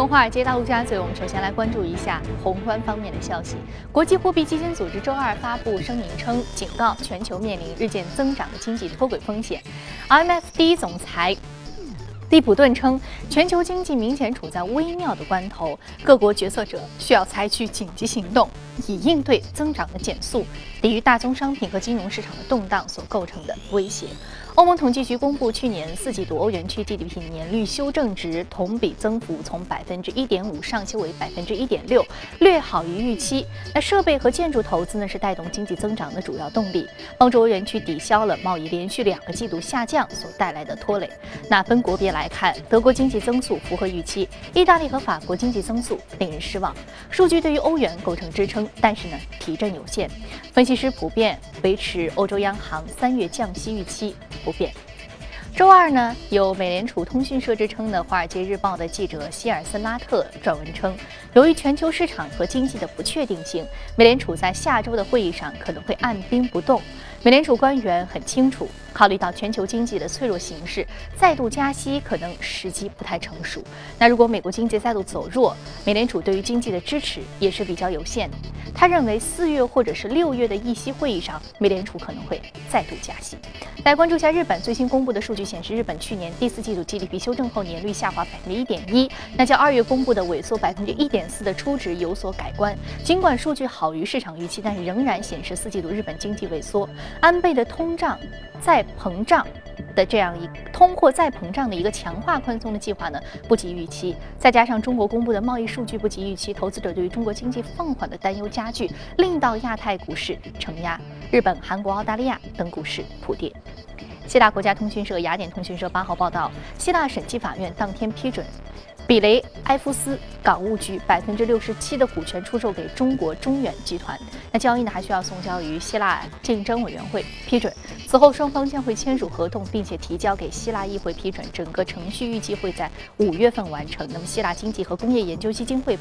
从华尔街到陆家嘴，我们首先来关注一下宏观方面的消息。国际货币基金组织周二发布声明称，警告全球面临日渐增长的经济脱轨风险。IMF 第一总裁。利普顿称，全球经济明显处在微妙的关头，各国决策者需要采取紧急行动，以应对增长的减速，抵御大宗商品和金融市场的动荡所构成的威胁。欧盟统计局公布去年四季度欧元区 GDP 年率修正值，同比增幅从百分之一点五上修为百分之一点六，略好于预期。那设备和建筑投资呢，是带动经济增长的主要动力，帮助欧元区抵消了贸易连续两个季度下降所带来的拖累。那分国别来看，德国经济增速符合预期，意大利和法国经济增速令人失望。数据对于欧元构成支撑，但是呢，提振有限。分析师普遍维持欧洲央行三月降息预期。不变。周二呢，有美联储通讯社之称的《华尔街日报》的记者希尔森拉特撰文称，由于全球市场和经济的不确定性，美联储在下周的会议上可能会按兵不动。美联储官员很清楚，考虑到全球经济的脆弱形势，再度加息可能时机不太成熟。那如果美国经济再度走弱，美联储对于经济的支持也是比较有限的。他认为四月或者是六月的议息会议上，美联储可能会再度加息。来关注一下日本最新公布的数据显示，日本去年第四季度 GDP 修正后年率下滑百分之一点一，那较二月公布的萎缩百分之一点四的初值有所改观。尽管数据好于市场预期，但仍然显示四季度日本经济萎缩。安倍的通胀再膨胀的这样一通货再膨胀的一个强化宽松的计划呢，不及预期。再加上中国公布的贸易数据不及预期，投资者对于中国经济放缓的担忧加剧，令到亚太股市承压，日本、韩国、澳大利亚等股市普跌。希腊国家通讯社雅典通讯社八号报道，希腊审计法院当天批准。比雷埃夫斯港务局百分之六十七的股权出售给中国中远集团，那交易呢还需要送交于希腊竞争委员会批准。此后双方将会签署合同，并且提交给希腊议会批准。整个程序预计会在五月份完成。那么希腊经济和工业研究基金会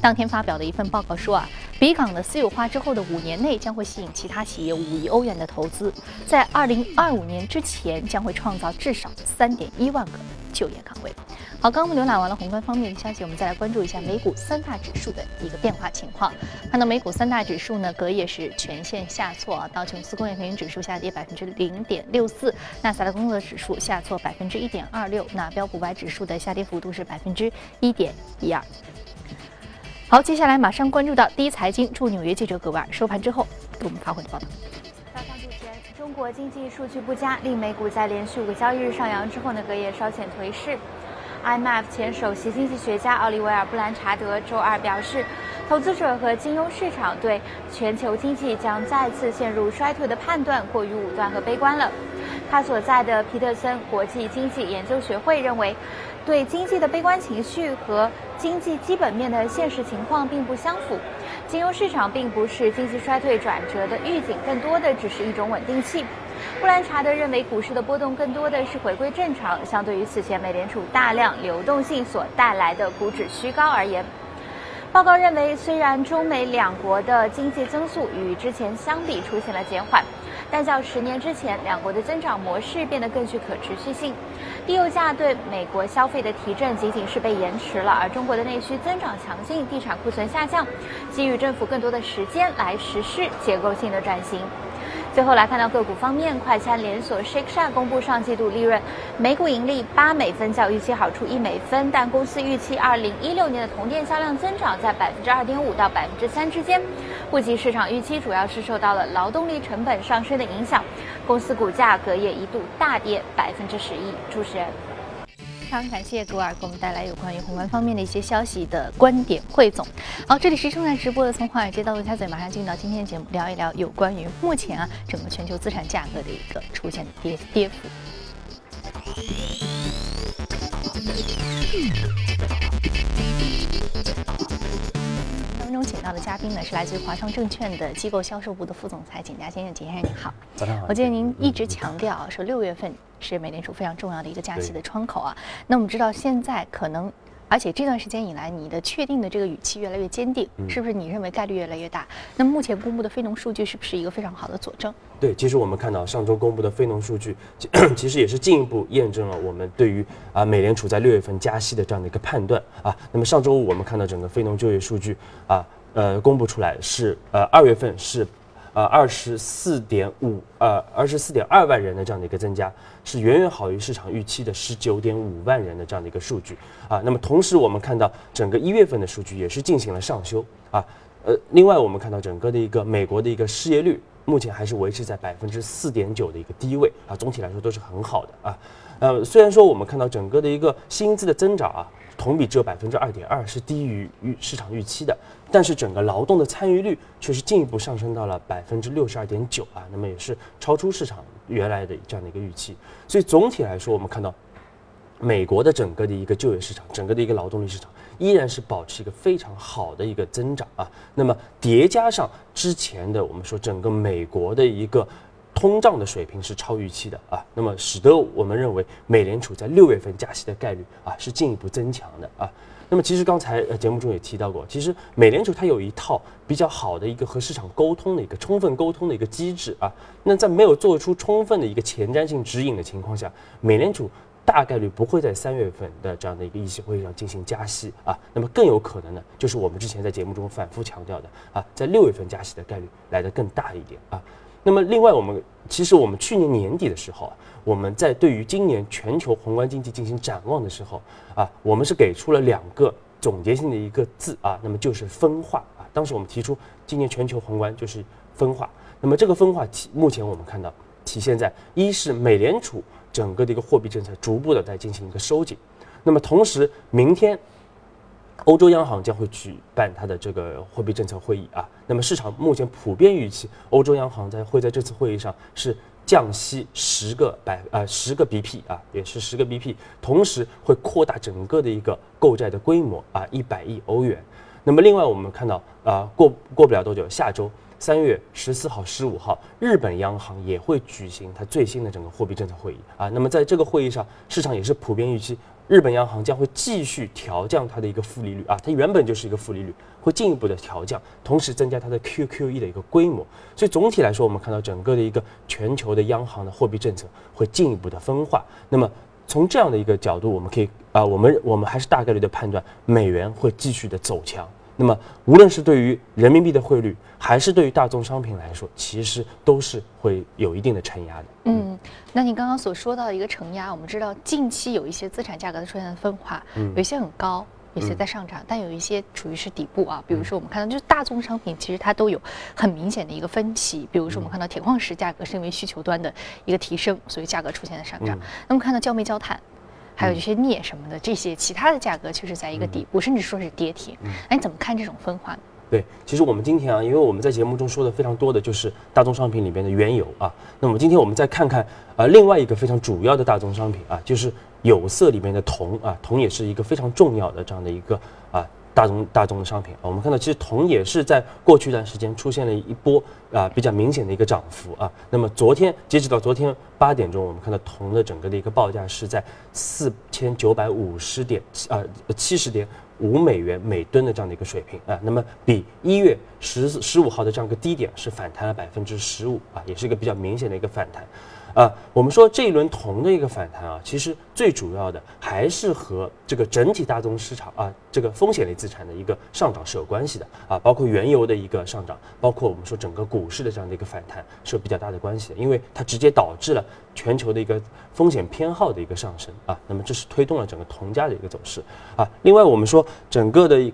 当天发表的一份报告说啊，比港的私有化之后的五年内将会吸引其他企业五亿欧元的投资，在二零二五年之前将会创造至少三点一万个就业岗位。好，刚我们浏览完了宏观方面的消息，我们再来关注一下美股三大指数的一个变化情况。看到美股三大指数呢，隔夜是全线下挫啊，道琼斯工业平均指数下跌百分之零点六四，纳斯达克工业指数下挫百分之一点二六，那标普百指数的下跌幅度是百分之一点一二。好，接下来马上关注到第一财经驻纽约记者葛万收盘之后给我们发回的报道。早上之前，中国经济数据不佳，令美股在连续五个交易日上扬之后呢，隔夜稍显颓势。IMF 前首席经济学家奥利维尔·布兰查德周二表示，投资者和金融市场对全球经济将再次陷入衰退的判断过于武断和悲观了。他所在的皮特森国际经济研究学会认为，对经济的悲观情绪和经济基本面的现实情况并不相符。金融市场并不是经济衰退转折的预警，更多的只是一种稳定器。布兰查德认为，股市的波动更多的是回归正常，相对于此前美联储大量流动性所带来的股指虚高而言。报告认为，虽然中美两国的经济增速与之前相比出现了减缓，但较十年之前，两国的增长模式变得更具可持续性。低油价对美国消费的提振仅仅是被延迟了，而中国的内需增长强劲，地产库存下降，给予政府更多的时间来实施结构性的转型。最后来看到个股方面，快餐连锁 Shake Shack 公布上季度利润，每股盈利八美分，较预期好出一美分，但公司预期二零一六年的同店销量增长在百分之二点五到百分之三之间，不及市场预期，主要是受到了劳动力成本上升的影响。公司股价隔夜一度大跌百分之十一。主持人。非常感谢杜尔给我们带来有关于宏观方面的一些消息的观点汇总。好，这里是正在直播的从华尔街到陆家嘴，马上进入到今天的节目，聊一聊有关于目前啊整个全球资产价格的一个出现的跌跌幅。中请到的嘉宾呢是来自于华创证券的机构销售部的副总裁景佳先生，景先生你好。早上好。我记得您一直强调啊，说六月份是美联储非常重要的一个假期的窗口啊。那我们知道现在可能而且这段时间以来，你的确定的这个语气越来越坚定，是不是？你认为概率越来越大？那目前公布的非农数据是不是一个非常好的佐证？对，其实我们看到上周公布的非农数据，其 实也是进一步验证了我们对于啊美联储在六月份加息的这样的一个判断啊。那么上周五我们看到整个非农就业数据啊，呃，公布出来是呃二月份是。呃，二十四点五，呃，二十四点二万人的这样的一个增加，是远远好于市场预期的十九点五万人的这样的一个数据啊。那么同时，我们看到整个一月份的数据也是进行了上修啊。呃，另外我们看到整个的一个美国的一个失业率目前还是维持在百分之四点九的一个低位啊，总体来说都是很好的啊。呃，虽然说我们看到整个的一个薪资的增长啊。同比只有百分之二点二，是低于预市场预期的，但是整个劳动的参与率却是进一步上升到了百分之六十二点九啊，那么也是超出市场原来的这样的一个预期。所以总体来说，我们看到美国的整个的一个就业市场，整个的一个劳动力市场依然是保持一个非常好的一个增长啊。那么叠加上之前的我们说整个美国的一个。通胀的水平是超预期的啊，那么使得我们认为美联储在六月份加息的概率啊是进一步增强的啊。那么其实刚才呃节目中也提到过，其实美联储它有一套比较好的一个和市场沟通的一个充分沟通的一个机制啊。那在没有做出充分的一个前瞻性指引的情况下，美联储大概率不会在三月份的这样的一个议息会议上进行加息啊。那么更有可能呢，就是我们之前在节目中反复强调的啊，在六月份加息的概率来得更大一点啊。那么，另外，我们其实我们去年年底的时候啊，我们在对于今年全球宏观经济进行展望的时候啊，我们是给出了两个总结性的一个字啊，那么就是分化啊。当时我们提出，今年全球宏观就是分化。那么这个分化体，目前我们看到体现在一是美联储整个的一个货币政策逐步的在进行一个收紧，那么同时明天。欧洲央行将会举办它的这个货币政策会议啊，那么市场目前普遍预期，欧洲央行在会在这次会议上是降息十个百呃十个 BP 啊，也是十个 BP，同时会扩大整个的一个购债的规模啊，一百亿欧元。那么另外我们看到啊，过过不了多久，下周三月十四号、十五号，日本央行也会举行它最新的整个货币政策会议啊。那么在这个会议上，市场也是普遍预期。日本央行将会继续调降它的一个负利率啊，它原本就是一个负利率，会进一步的调降，同时增加它的 QQE 的一个规模。所以总体来说，我们看到整个的一个全球的央行的货币政策会进一步的分化。那么从这样的一个角度，我们可以啊，我们我们还是大概率的判断，美元会继续的走强。那么，无论是对于人民币的汇率，还是对于大宗商品来说，其实都是会有一定的承压的。嗯，那你刚刚所说到的一个承压，我们知道近期有一些资产价格的出现分化，嗯有一些很高，有些在上涨，但有一些处于是底部啊。比如说，我们看到就是大宗商品，其实它都有很明显的一个分歧。比如说，我们看到铁矿石价格是因为需求端的一个提升，所以价格出现了上涨。那么看到焦煤、焦炭。还有这些镍什么的，这些其他的价格其实在一个底部，甚至说是跌停。哎，你怎么看这种分化呢？对，其实我们今天啊，因为我们在节目中说的非常多的就是大宗商品里边的原油啊，那么今天我们再看看呃另外一个非常主要的大宗商品啊，就是有色里面的铜啊，铜也是一个非常重要的这样的一个啊。大宗大宗的商品啊，我们看到其实铜也是在过去一段时间出现了一波啊比较明显的一个涨幅啊。那么昨天截止到昨天八点钟，我们看到铜的整个的一个报价是在四千九百五十点啊七十点五美元每吨的这样的一个水平啊。那么比一月十十五号的这样一个低点是反弹了百分之十五啊，也是一个比较明显的一个反弹。啊，我们说这一轮铜的一个反弹啊，其实最主要的还是和这个整体大宗市场啊，这个风险类资产的一个上涨是有关系的啊，包括原油的一个上涨，包括我们说整个股市的这样的一个反弹是有比较大的关系的，因为它直接导致了全球的一个风险偏好的一个上升啊，那么这是推动了整个铜价的一个走势啊。另外，我们说整个的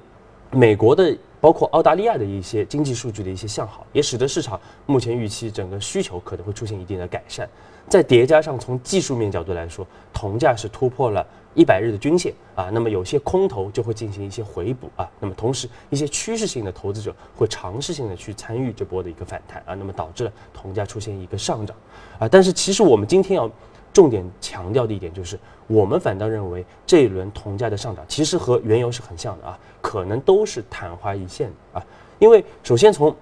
美国的。包括澳大利亚的一些经济数据的一些向好，也使得市场目前预期整个需求可能会出现一定的改善。再叠加上从技术面角度来说，铜价是突破了一百日的均线啊，那么有些空头就会进行一些回补啊，那么同时一些趋势性的投资者会尝试性的去参与这波的一个反弹啊，那么导致了铜价出现一个上涨啊。但是其实我们今天要。重点强调的一点就是，我们反倒认为这一轮铜价的上涨其实和原油是很像的啊，可能都是昙花一现的啊。因为首先从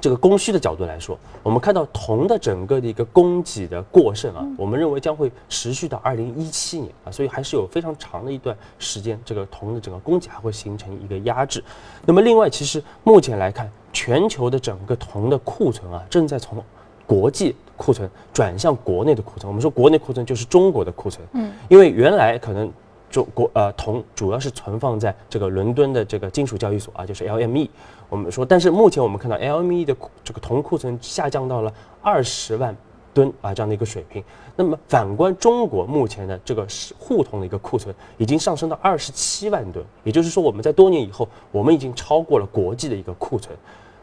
这个供需的角度来说，我们看到铜的整个的一个供给的过剩啊，我们认为将会持续到二零一七年啊，所以还是有非常长的一段时间，这个铜的整个供给还会形成一个压制。那么另外，其实目前来看，全球的整个铜的库存啊，正在从国际库存转向国内的库存。我们说国内库存就是中国的库存，嗯，因为原来可能。中国呃铜主要是存放在这个伦敦的这个金属交易所啊，就是 LME。我们说，但是目前我们看到 LME 的这个铜库存下降到了二十万吨啊这样的一个水平。那么反观中国目前的这个是沪铜的一个库存已经上升到二十七万吨，也就是说我们在多年以后，我们已经超过了国际的一个库存。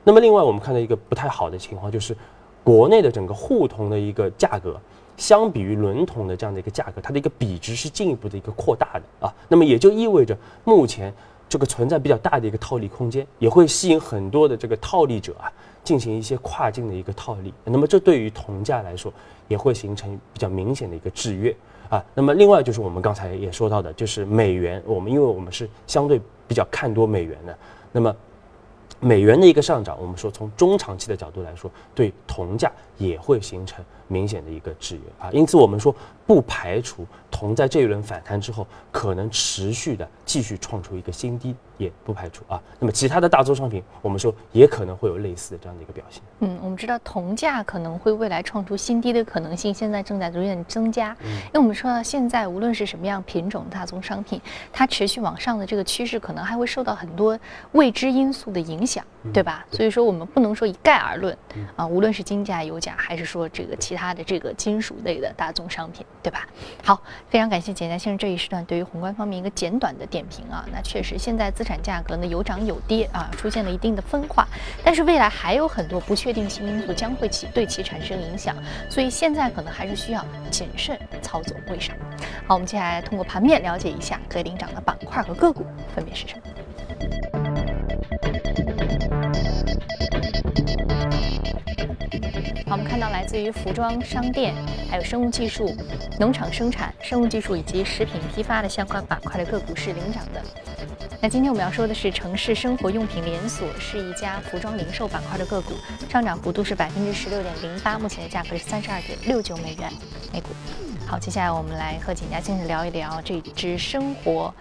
那么另外我们看到一个不太好的情况就是，国内的整个沪铜的一个价格。相比于轮铜的这样的一个价格，它的一个比值是进一步的一个扩大的啊，那么也就意味着目前这个存在比较大的一个套利空间，也会吸引很多的这个套利者啊进行一些跨境的一个套利，那么这对于铜价来说也会形成比较明显的一个制约啊。那么另外就是我们刚才也说到的，就是美元，我们因为我们是相对比较看多美元的，那么。美元的一个上涨，我们说从中长期的角度来说，对铜价也会形成明显的一个制约啊，因此我们说不排除铜在这一轮反弹之后，可能持续的继续创出一个新低。也不排除啊，那么其他的大宗商品，我们说也可能会有类似的这样的一个表现。嗯，我们知道铜价可能会未来创出新低的可能性，现在正在逐渐增加。嗯，因为我们说到现在，无论是什么样品种大宗商品，它持续往上的这个趋势，可能还会受到很多未知因素的影响，对吧？所以说我们不能说一概而论啊，无论是金价、油价，还是说这个其他的这个金属类的大宗商品，对吧？好，非常感谢简家先生这一时段对于宏观方面一个简短的点评啊。那确实现在资产价格呢有涨有跌啊，出现了一定的分化，但是未来还有很多不确定性因素将会起对其产生影响，所以现在可能还是需要谨慎操作。为啥？好，我们接下来通过盘面了解一下可以领涨的板块和个股分别是什么。好，我们看到来自于服装、商店，还有生物技术、农场生产、生物技术以及食品批发的相关板块的个股是领涨的。那今天我们要说的是城市生活用品连锁，是一家服装零售板块的个股，上涨幅度是百分之十六点零八，目前的价格是三十二点六九美元每股。好，接下来我们来和景家先生聊一聊这支生活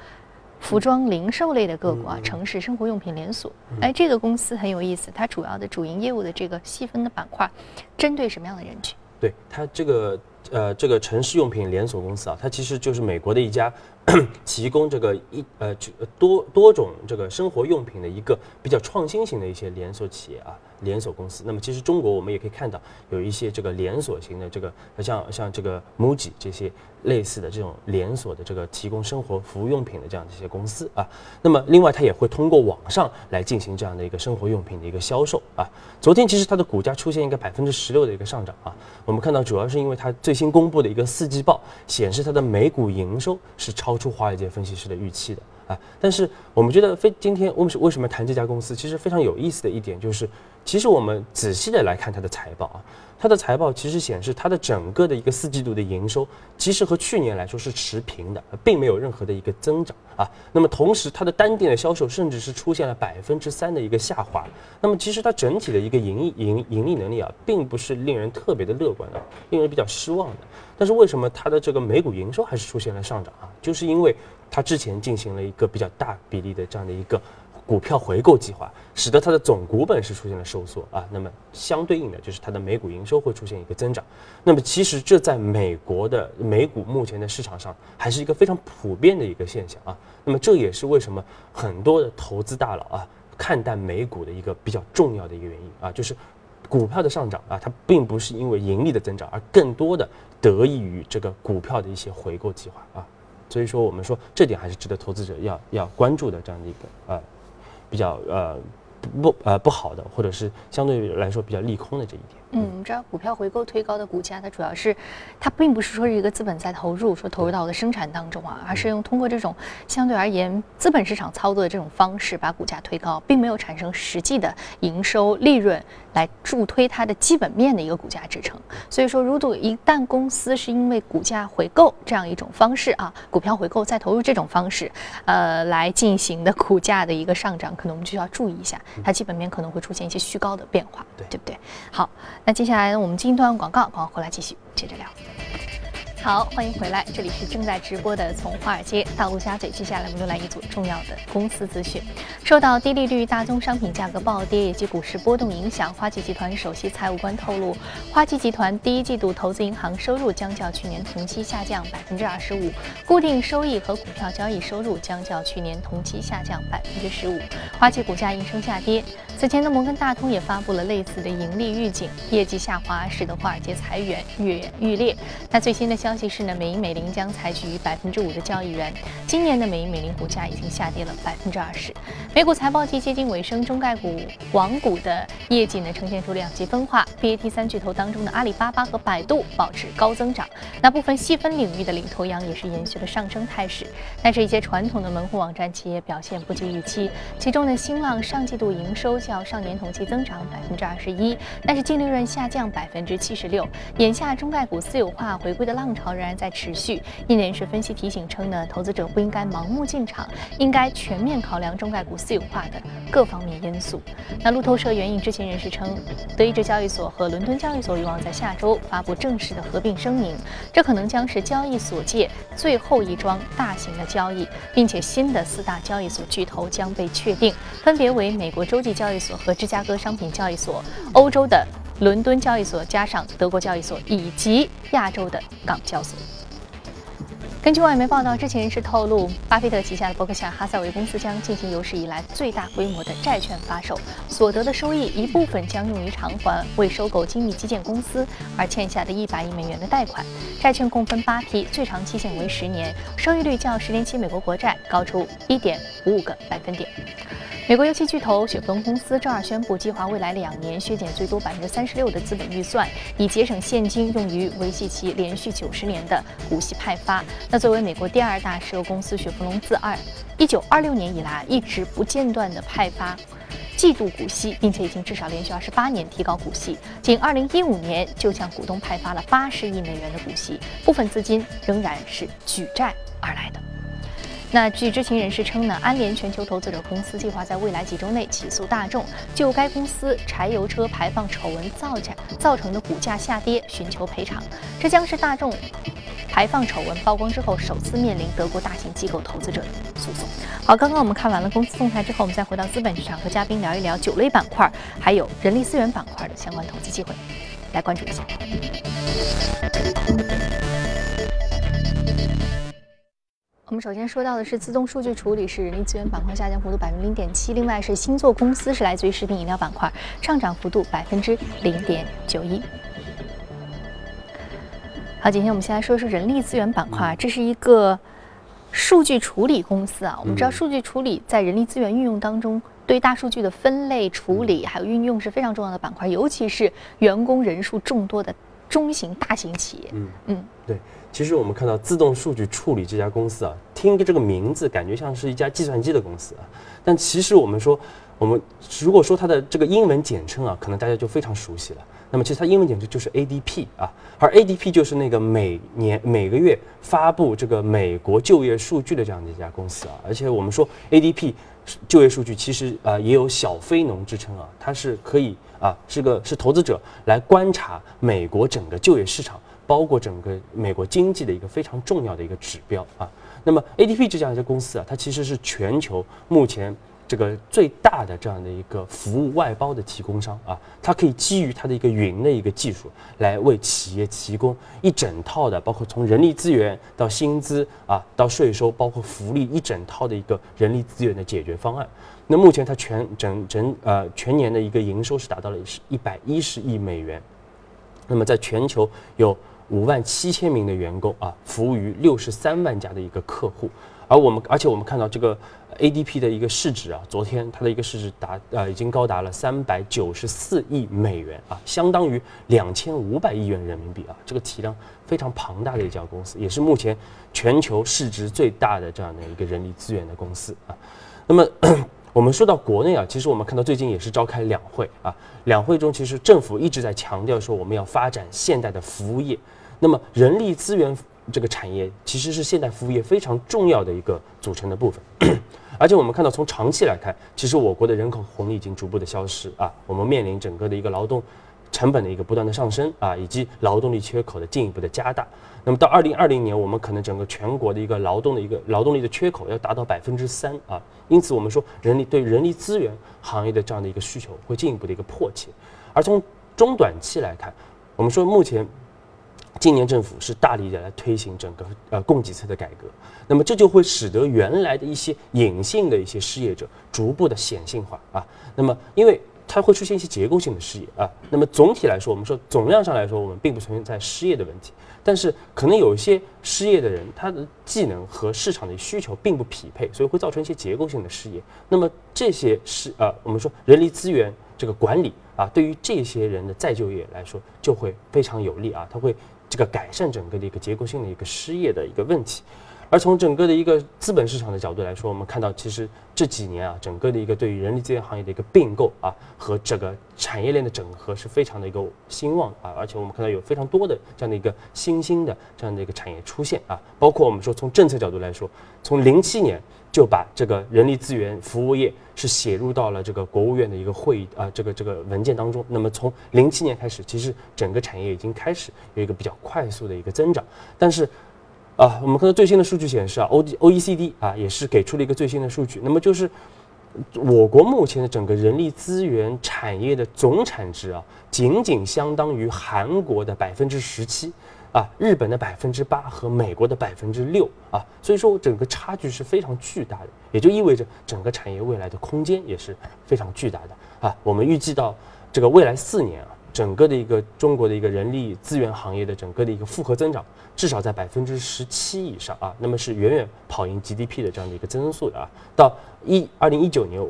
服装零售类的个股啊，城市生活用品连锁。哎，这个公司很有意思，它主要的主营业务的这个细分的板块，针对什么样的人群？对它这个呃这个城市用品连锁公司啊，它其实就是美国的一家。提供这个一呃多多种这个生活用品的一个比较创新型的一些连锁企业啊，连锁公司。那么其实中国我们也可以看到有一些这个连锁型的这个像像这个 MUJI 这些类似的这种连锁的这个提供生活服务用品的这样的一些公司啊。那么另外它也会通过网上来进行这样的一个生活用品的一个销售啊。昨天其实它的股价出现一个百分之十六的一个上涨啊。我们看到主要是因为它最新公布的一个四季报显示它的每股营收是超。出华尔街分析师的预期的啊，但是我们觉得非今天为什为什么谈这家公司，其实非常有意思的一点就是，其实我们仔细的来看它的财报啊。它的财报其实显示，它的整个的一个四季度的营收，其实和去年来说是持平的，并没有任何的一个增长啊。那么同时，它的单店的销售甚至是出现了百分之三的一个下滑。那么其实它整体的一个盈利盈盈利能力啊，并不是令人特别的乐观的，令人比较失望的。但是为什么它的这个每股营收还是出现了上涨啊？就是因为它之前进行了一个比较大比例的这样的一个。股票回购计划使得它的总股本是出现了收缩啊，那么相对应的就是它的每股营收会出现一个增长。那么其实这在美国的美股目前的市场上还是一个非常普遍的一个现象啊。那么这也是为什么很多的投资大佬啊看淡美股的一个比较重要的一个原因啊，就是股票的上涨啊，它并不是因为盈利的增长，而更多的得益于这个股票的一些回购计划啊。所以说我们说这点还是值得投资者要要关注的这样的一个呃。比较呃不呃不好的，或者是相对来说比较利空的这一点。嗯，我们知道股票回购推高的股价，它主要是它并不是说是一个资本在投入，说投入到我的生产当中啊，而是用通过这种相对而言资本市场操作的这种方式把股价推高，并没有产生实际的营收利润来助推它的基本面的一个股价支撑。所以说，如果一旦公司是因为股价回购这样一种方式啊，股票回购再投入这种方式，呃，来进行的股价的一个上涨，可能我们就要注意一下，它基本面可能会出现一些虚高的变化，对不对？好，那接下来呢，我们进一段广告，广告回来继续接着聊。好，欢迎回来，这里是正在直播的从华尔街到陆家嘴。接下来我们又来一组重要的公司资讯。受到低利率、大宗商品价格暴跌以及股市波动影响，花旗集团首席财务官透露，花旗集团第一季度投资银行收入将较去年同期下降百分之二十五，固定收益和股票交易收入将较去年同期下降百分之十五。花旗股价应声下跌。此前的摩根大通也发布了类似的盈利预警，业绩下滑使得华尔街裁员愈演愈烈。那最新的消息是呢，美银美林将采取百分之五的交易员。今年的美银美林股价已经下跌了百分之二十。美股财报季接近尾声，中概股网股的业绩呢呈现出两极分化。BAT 三巨头当中的阿里巴巴和百度保持高增长，那部分细分领域的领头羊也是延续了上升态势。但是，一些传统的门户网站企业表现不及预期，其中呢，新浪上季度营收。较上年同期增长百分之二十一，但是净利润下降百分之七十六。眼下中概股私有化回归的浪潮仍然在持续。业内人士分析提醒称呢，投资者不应该盲目进场，应该全面考量中概股私有化的各方面因素。那路透社援引知情人士称，德意志交易所和伦敦交易所有望在下周发布正式的合并声明，这可能将是交易所界最后一桩大型的交易，并且新的四大交易所巨头将被确定，分别为美国洲际交易。所和芝加哥商品交易所、欧洲的伦敦交易所，加上德国交易所以及亚洲的港交所。根据外媒报道，知情人士透露，巴菲特旗下的伯克夏哈撒韦公司将进行有史以来最大规模的债券发售，所得的收益一部分将用于偿还为收购精密基建公司而欠下的一百亿美元的贷款。债券共分八批，最长期限为十年，收益率较十年期美国国债高出一点五五个百分点。美国油气巨头雪佛龙公司周二宣布，计划未来两年削减最多百分之三十六的资本预算，以节省现金，用于维系其连续九十年的股息派发。那作为美国第二大石油公司，雪佛龙自二一九二六年以来一直不间断的派发季度股息，并且已经至少连续二十八年提高股息。仅二零一五年就向股东派发了八十亿美元的股息，部分资金仍然是举债而来的。那据知情人士称呢，安联全球投资者公司计划在未来几周内起诉大众，就该公司柴油车排放丑闻造假造成的股价下跌寻求赔偿。这将是大众排放丑闻曝光之后首次面临德国大型机构投资者的诉讼。好，刚刚我们看完了公司动态之后，我们再回到资本市场和嘉宾聊一聊酒类板块还有人力资源板块的相关投资机会，来关注一下。我们首先说到的是自动数据处理，是人力资源板块下降幅度百分之零点七。另外是星座公司，是来自于食品饮料板块，上涨幅度百分之零点九一。好，今天我们先来说说人力资源板块，这是一个数据处理公司啊。我们知道数据处理在人力资源运用当中，对大数据的分类处理还有运用是非常重要的板块，尤其是员工人数众多的中型、大型企业。嗯嗯，对。其实我们看到自动数据处理这家公司啊，听着这个名字感觉像是一家计算机的公司啊，但其实我们说，我们如果说它的这个英文简称啊，可能大家就非常熟悉了。那么其实它英文简称就是 ADP 啊，而 ADP 就是那个每年每个月发布这个美国就业数据的这样的一家公司啊。而且我们说 ADP 就业数据其实啊也有小非农之称啊，它是可以啊是个是投资者来观察美国整个就业市场。包括整个美国经济的一个非常重要的一个指标啊，那么 ADP 这样一家公司啊，它其实是全球目前这个最大的这样的一个服务外包的提供商啊，它可以基于它的一个云的一个技术，来为企业提供一整套的，包括从人力资源到薪资啊，到税收，包括福利一整套的一个人力资源的解决方案。那目前它全整整呃全年的一个营收是达到了是一百一十亿美元，那么在全球有。五万七千名的员工啊，服务于六十三万家的一个客户，而我们，而且我们看到这个 ADP 的一个市值啊，昨天它的一个市值达呃已经高达了三百九十四亿美元啊，相当于两千五百亿元人民币啊，这个体量非常庞大的一家公司，也是目前全球市值最大的这样的一个人力资源的公司啊。那么。我们说到国内啊，其实我们看到最近也是召开两会啊，两会中其实政府一直在强调说我们要发展现代的服务业，那么人力资源这个产业其实是现代服务业非常重要的一个组成的部分，而且我们看到从长期来看，其实我国的人口红利已经逐步的消失啊，我们面临整个的一个劳动。成本的一个不断的上升啊，以及劳动力缺口的进一步的加大。那么到二零二零年，我们可能整个全国的一个劳动的一个劳动力的缺口要达到百分之三啊。因此，我们说人力对人力资源行业的这样的一个需求会进一步的一个迫切。而从中短期来看，我们说目前今年政府是大力的来推行整个呃供给侧的改革，那么这就会使得原来的一些隐性的一些失业者逐步的显性化啊。那么因为它会出现一些结构性的失业啊。那么总体来说，我们说总量上来说，我们并不存在失业的问题。但是可能有一些失业的人，他的技能和市场的需求并不匹配，所以会造成一些结构性的失业。那么这些是呃，我们说人力资源这个管理啊，对于这些人的再就业来说就会非常有利啊，它会这个改善整个的一个结构性的一个失业的一个问题。而从整个的一个资本市场的角度来说，我们看到其实这几年啊，整个的一个对于人力资源行业的一个并购啊，和这个产业链的整合是非常的一个兴旺啊，而且我们看到有非常多的这样的一个新兴的这样的一个产业出现啊，包括我们说从政策角度来说，从零七年就把这个人力资源服务业是写入到了这个国务院的一个会议啊，这个这个文件当中。那么从零七年开始，其实整个产业已经开始有一个比较快速的一个增长，但是。啊，我们看到最新的数据显示啊，O D O E C D 啊也是给出了一个最新的数据，那么就是我国目前的整个人力资源产业的总产值啊，仅仅相当于韩国的百分之十七，啊，日本的百分之八和美国的百分之六啊，所以说整个差距是非常巨大的，也就意味着整个产业未来的空间也是非常巨大的啊。我们预计到这个未来四年啊。整个的一个中国的一个人力资源行业的整个的一个复合增长，至少在百分之十七以上啊，那么是远远跑赢 GDP 的这样的一个增速的啊。到一二零一九年，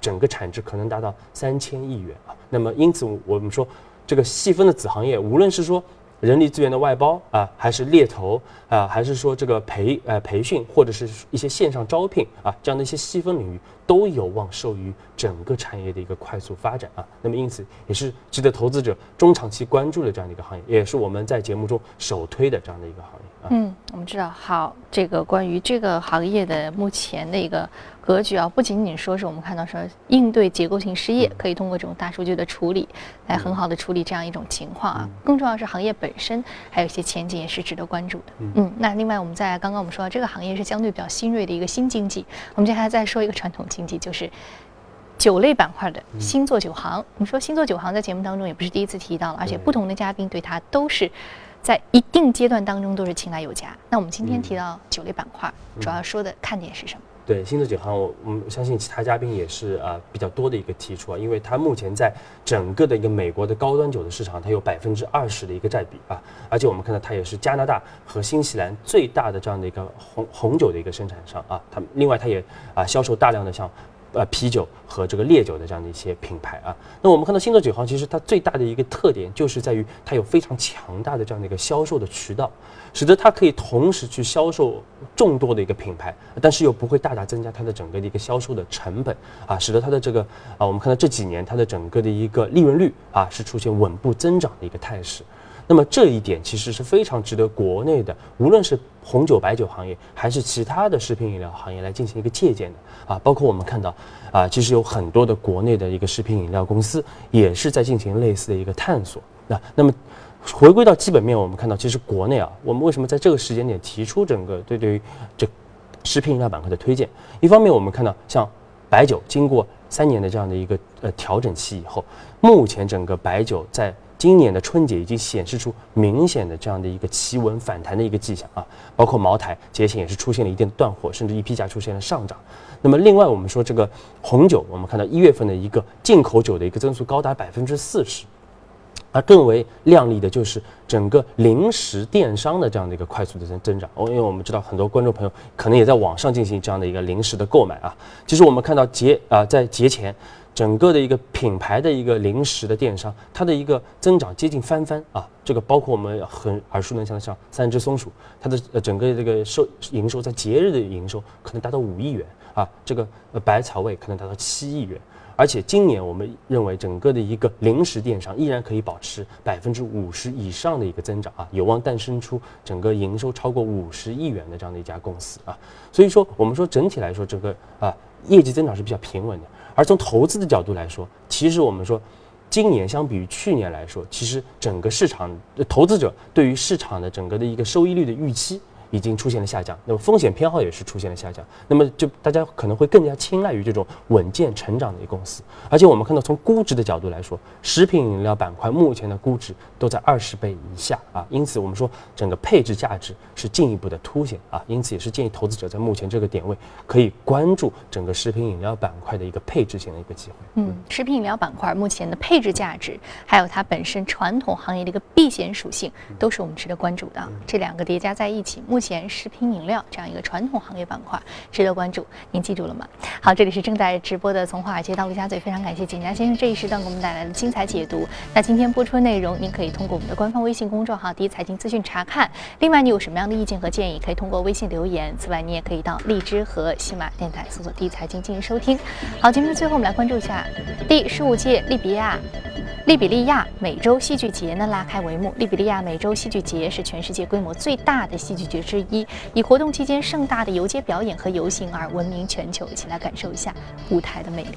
整个产值可能达到三千亿元啊。那么因此我们说，这个细分的子行业，无论是说。人力资源的外包啊，还是猎头啊，还是说这个培呃培训，或者是一些线上招聘啊，这样的一些细分领域都有望受益于整个产业的一个快速发展啊。那么因此也是值得投资者中长期关注的这样的一个行业，也是我们在节目中首推的这样的一个行业啊。嗯，我们知道，好，这个关于这个行业的目前的一个格局啊，不仅仅说是我们看到说应对结构性失业，可以通过这种大数据的处理来很好的处理这样一种情况啊。更重要是行业本身还有一些前景也是值得关注的。嗯，那另外我们在刚刚我们说到这个行业是相对比较新锐的一个新经济，我们接下来再说一个传统经济，就是酒类板块的星座酒行。我们说星座酒行在节目当中也不是第一次提到了，而且不同的嘉宾对它都是。在一定阶段当中都是青睐有加。那我们今天提到酒类板块，主要说的看点是什么？对，星座酒行，我我相信其他嘉宾也是啊比较多的一个提出啊，因为它目前在整个的一个美国的高端酒的市场，它有百分之二十的一个占比啊，而且我们看到它也是加拿大和新西兰最大的这样的一个红红酒的一个生产商啊，它另外它也啊销售大量的像。呃，啤酒和这个烈酒的这样的一些品牌啊，那我们看到星座酒行其实它最大的一个特点就是在于它有非常强大的这样的一个销售的渠道，使得它可以同时去销售众多的一个品牌，但是又不会大大增加它的整个的一个销售的成本啊，使得它的这个啊，我们看到这几年它的整个的一个利润率啊是出现稳步增长的一个态势。那么这一点其实是非常值得国内的，无论是红酒、白酒行业，还是其他的食品饮料行业来进行一个借鉴的啊。包括我们看到啊，其实有很多的国内的一个食品饮料公司也是在进行类似的一个探索。那那么回归到基本面，我们看到其实国内啊，我们为什么在这个时间点提出整个对对于这食品饮料板块的推荐？一方面我们看到像白酒经过三年的这样的一个呃调整期以后，目前整个白酒在今年的春节已经显示出明显的这样的一个企稳反弹的一个迹象啊，包括茅台节前也是出现了一定断货，甚至一批价出现了上涨。那么另外我们说这个红酒，我们看到一月份的一个进口酒的一个增速高达百分之四十，而更为亮丽的就是整个零食电商的这样的一个快速的增增长。哦，因为我们知道很多观众朋友可能也在网上进行这样的一个零食的购买啊。其实我们看到节啊在节前。整个的一个品牌的一个零食的电商，它的一个增长接近翻番啊！这个包括我们很耳熟能详的像三只松鼠，它的呃整个这个收营收在节日的营收可能达到五亿元啊，这个呃百草味可能达到七亿元。而且今年我们认为整个的一个零食电商依然可以保持百分之五十以上的一个增长啊，有望诞生出整个营收超过五十亿元的这样的一家公司啊。所以说，我们说整体来说，整个啊业绩增长是比较平稳的。而从投资的角度来说，其实我们说，今年相比于去年来说，其实整个市场投资者对于市场的整个的一个收益率的预期。已经出现了下降，那么风险偏好也是出现了下降，那么就大家可能会更加青睐于这种稳健成长的一个公司，而且我们看到从估值的角度来说，食品饮料板块目前的估值都在二十倍以下啊，因此我们说整个配置价值是进一步的凸显啊，因此也是建议投资者在目前这个点位可以关注整个食品饮料板块的一个配置型的一个机会。嗯，食品饮料板块目前的配置价值，还有它本身传统行业的一个避险属性，都是我们值得关注的。这两个叠加在一起，目目前食品饮料这样一个传统行业板块值得关注，您记住了吗？好，这里是正在直播的从华尔街到陆家嘴，非常感谢简家先生这一时段给我们带来的精彩解读。那今天播出的内容，您可以通过我们的官方微信公众号“第一财经资讯”查看。另外，你有什么样的意见和建议，可以通过微信留言。此外，你也可以到荔枝和喜马电台搜索“第一财经”进行收听。好，节目的最后，我们来关注一下第十五届利比亚。利比利亚美洲戏剧节呢拉开帷幕。利比利亚美洲戏剧节是全世界规模最大的戏剧节之一，以活动期间盛大的游街表演和游行而闻名全球。一起来感受一下舞台的魅力。